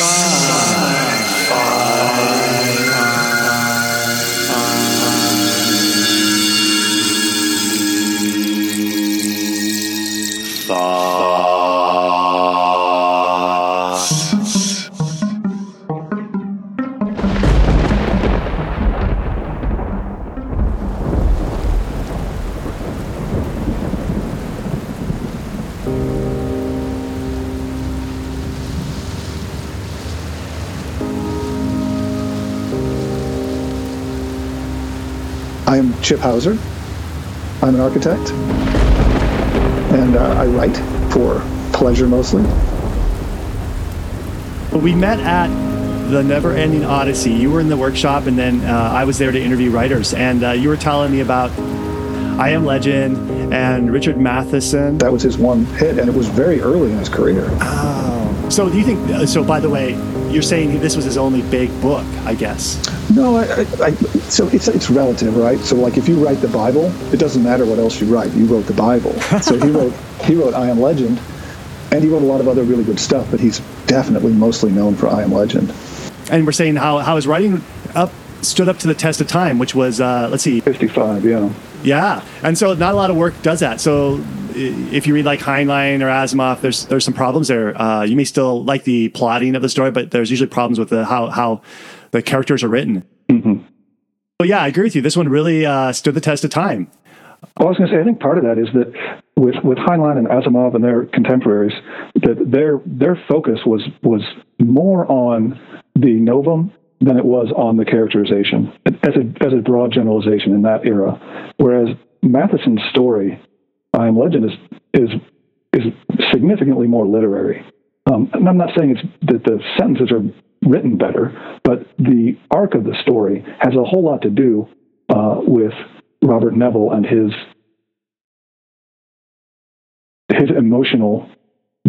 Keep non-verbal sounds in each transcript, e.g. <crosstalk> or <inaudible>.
I am Chip Hauser. I'm an architect, and uh, I write for pleasure mostly. We met at the Never Ending Odyssey. You were in the workshop, and then uh, I was there to interview writers. And uh, you were telling me about I Am Legend and Richard Matheson. That was his one hit, and it was very early in his career. Oh. So do you think? uh, So by the way, you're saying this was his only big book, I guess. No, I, I, I, so it's it's relative, right? So like if you write the Bible, it doesn't matter what else you write. You wrote the Bible. <laughs> So he wrote he wrote I Am Legend, and he wrote a lot of other really good stuff. But he's definitely mostly known for I Am Legend. And we're saying how how his writing up stood up to the test of time, which was uh, let's see, Fifty-five, yeah. yeah. And so not a lot of work does that. So if you read like Heinlein or Asimov, there's there's some problems there. Uh, you may still like the plotting of the story, but there's usually problems with the how how the characters are written. Mm-hmm. But yeah, I agree with you. This one really uh, stood the test of time. Well, I was going to say, I think part of that is that with with Heinlein and Asimov and their contemporaries, that their their focus was was more on the novum than it was on the characterization as a as a broad generalization in that era. Whereas Matheson's story, I Am Legend, is is is significantly more literary. Um, and I'm not saying that the sentences are written better, but the arc of the story has a whole lot to do uh, with Robert Neville and his his emotional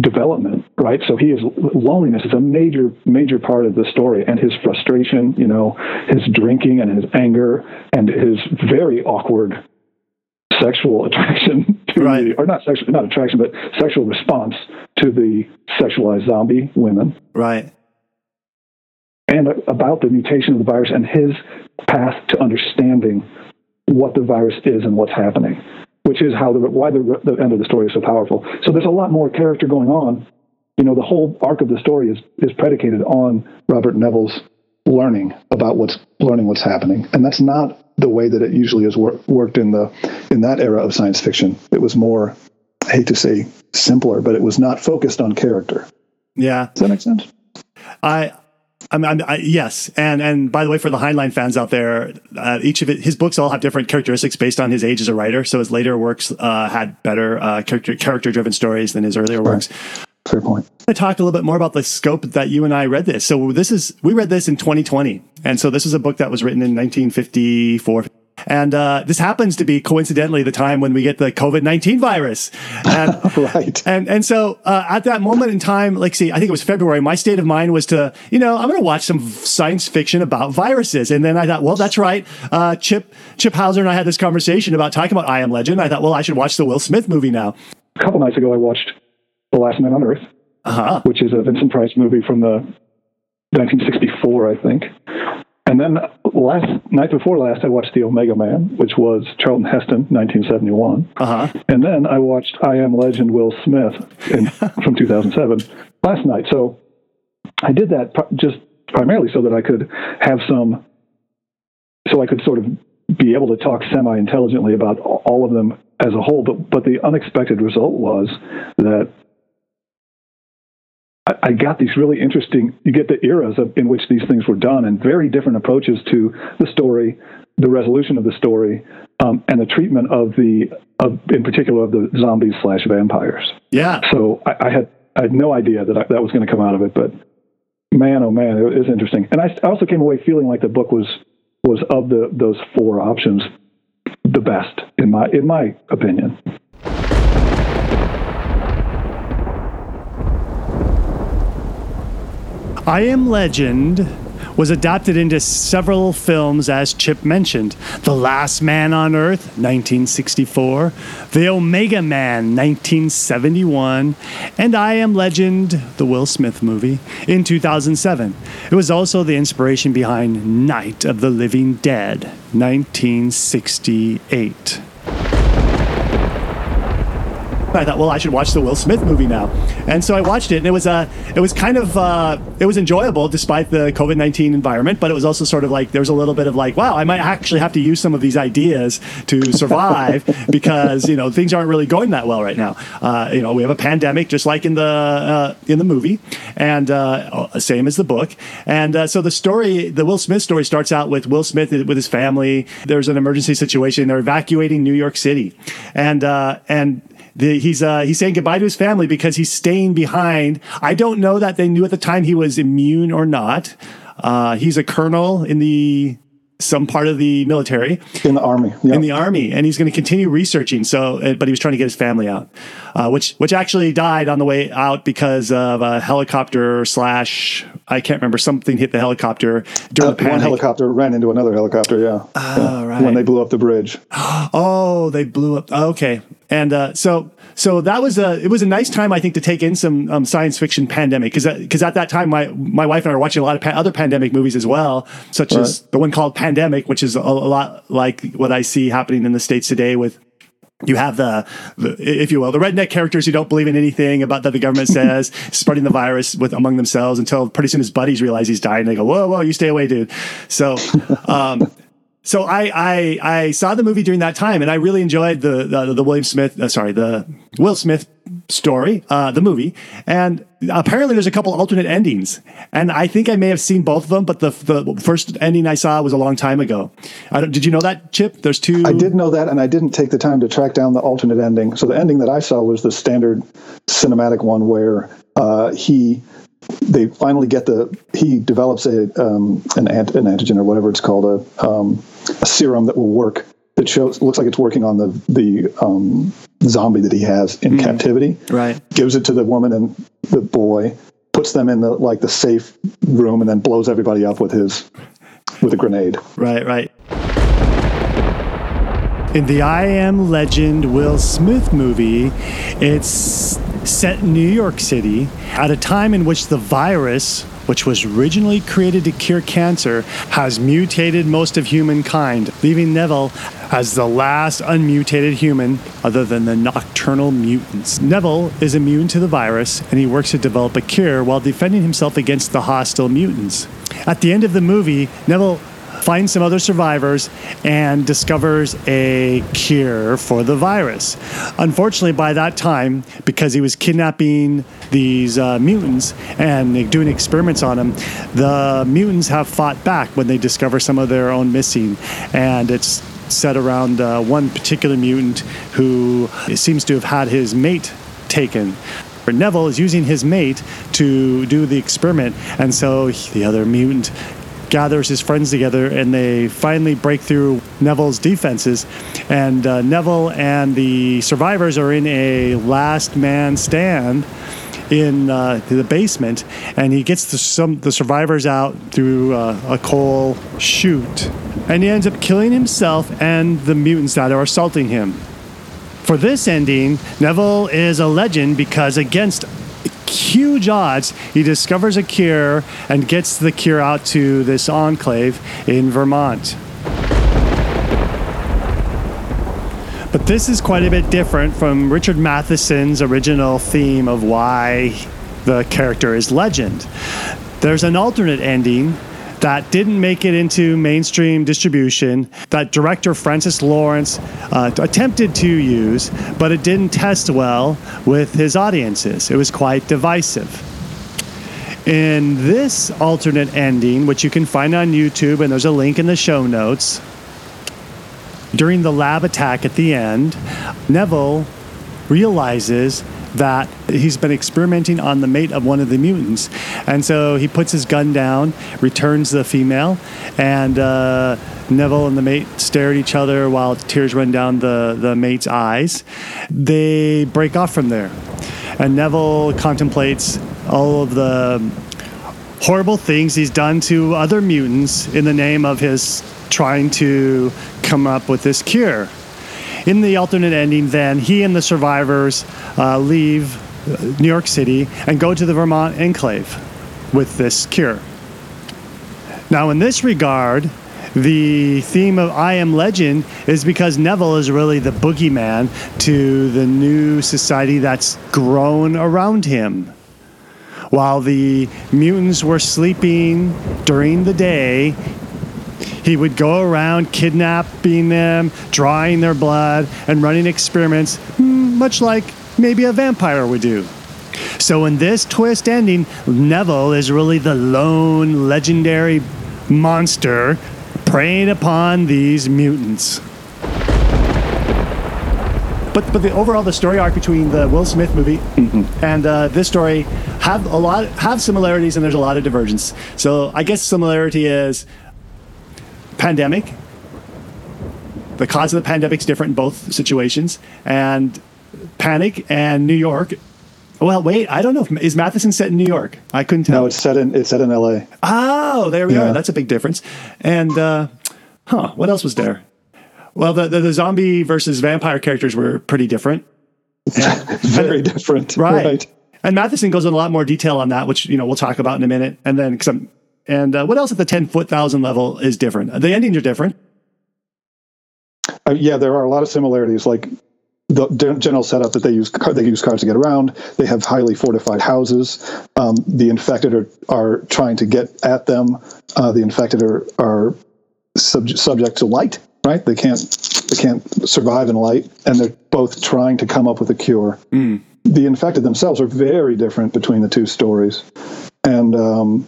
development, right? So he is loneliness is a major major part of the story, and his frustration, you know, his drinking and his anger and his very awkward sexual attraction <laughs> to Right. the, or not sexual, not attraction, but sexual response to the sexualized zombie women Right. and about the mutation of the virus and his path to understanding what the virus is and what's happening, which is how the why the, the end of the story is so powerful. So there's a lot more character going on. You know, the whole arc of the story is is predicated on Robert Neville's learning about what's learning what's happening, and that's not the way that it usually is wor- worked in the in that era of science fiction. It was more, I hate to say simpler, but it was not focused on character. Yeah. Does that make sense? I, I'm, I'm, I, yes, and and by the way, for the Heinlein fans out there, uh, each of it, his books all have different characteristics based on his age as a writer. So his later works uh, had better uh, character character driven stories than his earlier works. Fair point. I talked a little bit more about the scope that you and I read this. So this is we read this in 2020, and so this is a book that was written in 1954. And uh, this happens to be coincidentally the time when we get the COVID 19 virus. And, <laughs> Right. and and so uh, at that moment in time, like see, I think it was February. My state of mind was to, you know, I'm going to watch some science fiction about viruses. And then I thought, well, that's right. Uh, Chip Chip Hauser and I had this conversation about talking about I Am Legend. I thought, well, I should watch the Will Smith movie now. a couple nights ago, I watched The Last Man on Earth, Uh huh. which is a Vincent Price movie from the 1964, I think. And then last night before last, I watched The Omega Man, which was Charlton Heston, 1971. Uh huh. And then I watched I Am Legend Will Smith in, <laughs> from 2007 last night. So I did that just primarily so that I could have some, so I could sort of be able to talk semi intelligently about all of them as a whole. But, but the unexpected result was that I, got these really interesting, you get the eras of, in which these things were done and very different approaches to the story, the resolution of the story, um, and the treatment of the, of, in particular, of the zombies slash vampires. Yeah. So I, I had I had no idea that I, that was going to come out of it, but man, oh man, it is interesting. And I, I also came away feeling like the book was was of the those four options the best in my in my opinion. I Am Legend was adapted into several films, as Chip mentioned The Last Man on Earth, 1964, The Omega Man, 1971, and I Am Legend, the Will Smith movie, in 2007. It was also the inspiration behind Night of the Living Dead, 1968. I thought, well, I should watch the Will Smith movie now, and so I watched it, and it was uh, it was kind of uh, it was enjoyable despite the COVID nineteen environment, but it was also sort of like there was a little bit of like, wow, I might actually have to use some of these ideas to survive <laughs> because you know things aren't really going that well right now. Uh, you know, we have a pandemic, just like in the uh, in the movie, and uh, same as the book, and uh, so the story, the Will Smith story, starts out with Will Smith with his family. There's an emergency situation; they're evacuating New York City, and and the, he's uh, he's saying goodbye to his family because he's staying behind. I don't know that they knew at the time he was immune or not. Uh, he's a colonel in the some part of the military in the army yep. in the army and he's going to continue researching so uh, but he was trying to get his family out uh, which which actually died on the way out because of a helicopter slash i can't remember something hit the helicopter during uh, the panic. one helicopter ran into another helicopter yeah, oh, yeah. Right. when they blew up the bridge <gasps> oh they blew up okay and uh, so so that was a it was a nice time I think to take in some um, science fiction pandemic because because at that time my my wife and I were watching a lot of pa- other pandemic movies as well, such right. as the one called Pandemic, which is a, a lot like what I see happening in the states today with you have the, the, if you will, the redneck characters who don't believe in anything about that the government <laughs> says, spreading the virus with among themselves until pretty soon his buddies realize he's dying. They go, "Whoa, whoa, you stay away, dude." So, um, so I, I I saw the movie during that time, and I really enjoyed the the, the William Smith, uh, sorry, the Will Smith story, uh, the movie. And apparently, there's a couple alternate endings, and I think I may have seen both of them, but the the first ending I saw was a long time ago. did you know that, Chip? There's two. I did know that, and I didn't take the time to track down the alternate ending. So the ending that I saw was the standard cinematic one where uh, he they finally get the he develops a um, an, ant, an antigen or whatever it's called a um, a serum that will work that shows looks like it's working on the the um, zombie that he has in mm. captivity. Right. Gives it to the woman and the boy, puts them in the like the safe room, and then blows everybody up with his with a grenade. Right. Right. In the I Am Legend Will Smith movie, it's set in New York City at a time in which the virus, which was originally created to cure cancer, has mutated most of humankind, leaving Neville as the last unmutated human other than the nocturnal mutants. Neville is immune to the virus and he works to develop a cure while defending himself against the hostile mutants. At the end of the movie, Neville finds some other survivors, and discovers a cure for the virus. Unfortunately, by that time, because he was kidnapping these uh, mutants and doing experiments on them, the mutants have fought back when they discover some of their own missing, and it's set around uh, one particular mutant who seems to have had his mate taken. Neville is using his mate to do the experiment, and so the other mutant gathers his friends together and they finally break through Neville's defenses. And uh, Neville and the survivors are in a last man stand in uh, the basement, and he gets the, some the survivors out through uh, a coal chute, and he ends up killing himself and the mutants that are assaulting him. For this ending, Neville is a legend because against huge odds, he discovers a cure and gets the cure out to this enclave in Vermont. But this is quite a bit different from Richard Matheson's original theme of why the character is legend. There's an alternate ending that didn't make it into mainstream distribution that director Francis Lawrence uh, attempted to use, but it didn't test well with his audiences. It was quite divisive. In this alternate ending, which you can find on YouTube, and there's a link in the show notes, during the lab attack at the end, Neville realizes that he's been experimenting on the mate of one of the mutants. And so he puts his gun down, returns the female, and uh, Neville and the mate stare at each other while tears run down the, the mate's eyes. They break off from there. And Neville contemplates all of the horrible things he's done to other mutants in the name of his trying to come up with this cure. In the alternate ending, then, he and the survivors uh, leave uh, New York City and go to the Vermont enclave with this cure. Now, in this regard, the theme of I Am Legend is because Neville is really the boogeyman to the new society that's grown around him. While the mutants were sleeping during the day, he would go around kidnapping them, drawing their blood, and running experiments, hmm, much like maybe a vampire would do. So, in this twist ending, Neville is really the lone legendary monster preying upon these mutants. But, but the overall the story arc between the Will Smith movie and uh, this story have a lot have similarities and there's a lot of divergence. So I guess similarity is pandemic. The cause of the pandemic is different in both situations, and panic and New York. Well, wait, I don't know. If, is Matheson set in New York? I couldn't tell. No, it's set in it's set in L.A. Oh, there we Yeah. are. That's a big difference. And uh, huh, what else was there? Well, the, the the zombie versus vampire characters were pretty different, <laughs> Very different, right? right? And Matheson goes in a lot more detail on that, which you know we'll talk about in a minute. And then because I'm and uh, what else at the ten foot thousand level is different? The endings are different. Uh, yeah, there are a lot of similarities. Like the gen- setup that they use, they use cars to get around. They have highly fortified houses. Um, the infected are, are trying to get at them. Uh, the infected are, are sub- subject to light. Right? They can't they can't survive in light, and they're both trying to come up with a cure. The infected themselves are very different between the two stories, and um,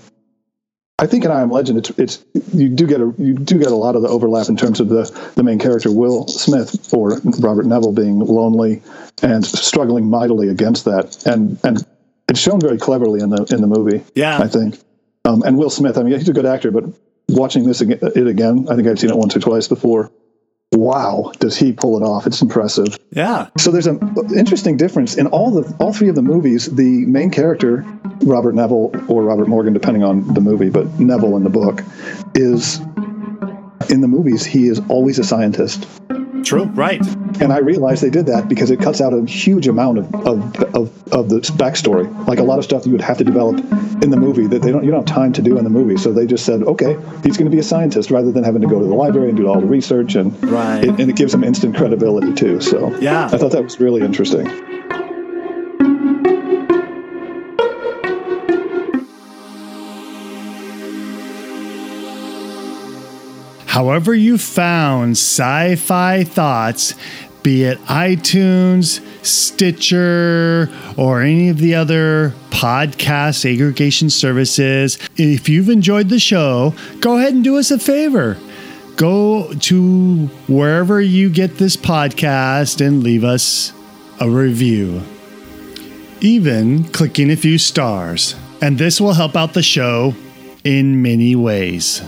I think in I Am Legend, it's it's you do get a you do get a lot of the overlap in terms of the the main character Will Smith or Robert Neville being lonely and struggling mightily against that, and and it's shown very cleverly in the in the movie. Yeah. I think. Um, and Will Smith, I mean, he's a good actor, but watching this again, it again, I think I've seen it once or twice before. Wow, does he pull it off? It's impressive. Yeah. So there's an interesting difference in all the all three of the movies. The main character, Robert Neville or Robert Morgan, depending on the movie, but Neville in the book is in the movies he is always a scientist. True. Right. And I realized they did that because it cuts out a huge amount of, of, of, of the backstory. Like a lot of stuff you would have to develop in the movie that they don't you don't have time to do in the movie. So they just said, okay, he's going to be a scientist rather than having to go to the library and do all the research and Right. it, and it gives him instant credibility too. So Yeah. I thought that was really interesting. However, you found sci fi thoughts, be it iTunes, Stitcher, or any of the other podcast aggregation services, if you've enjoyed the show, go ahead and do us a favor. Go to wherever you get this podcast and leave us a review. Even clicking a few stars. And this will help out the show in many ways.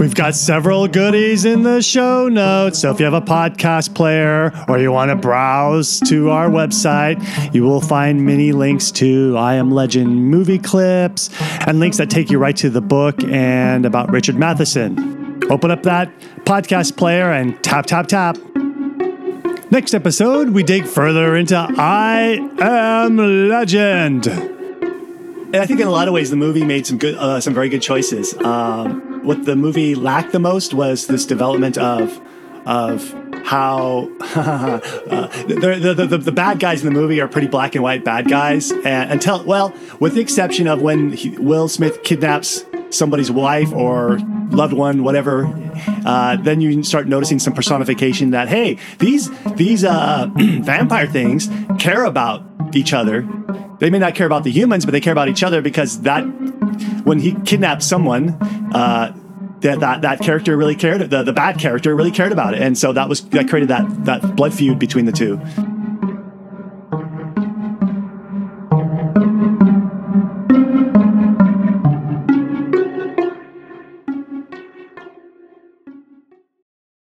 We've got several goodies in the show notes. So if you have a podcast player or you want to browse to our website, you will find many links to I Am Legend movie clips and links that take you right to the book and about Richard Matheson. Open up that podcast player and tap, tap, tap. Next episode, we dig further into I Am Legend. And I think in a lot of ways, the movie made some good, uh, some very good choices. Um, what the movie lacked the most was this development of, of how <laughs> uh, the, the, the, the bad guys in the movie are pretty black and white bad guys. And until, well, with the exception of when he, Will Smith kidnaps somebody's wife or loved one, whatever, uh, then you start noticing some personification that hey, these these uh, <clears throat> vampire things care about each other. They may not care about the humans, but they care about each other because that when he kidnaps someone. Uh, that, that that character really cared the, the bad character really cared about it. And so that was that created that that blood feud between the two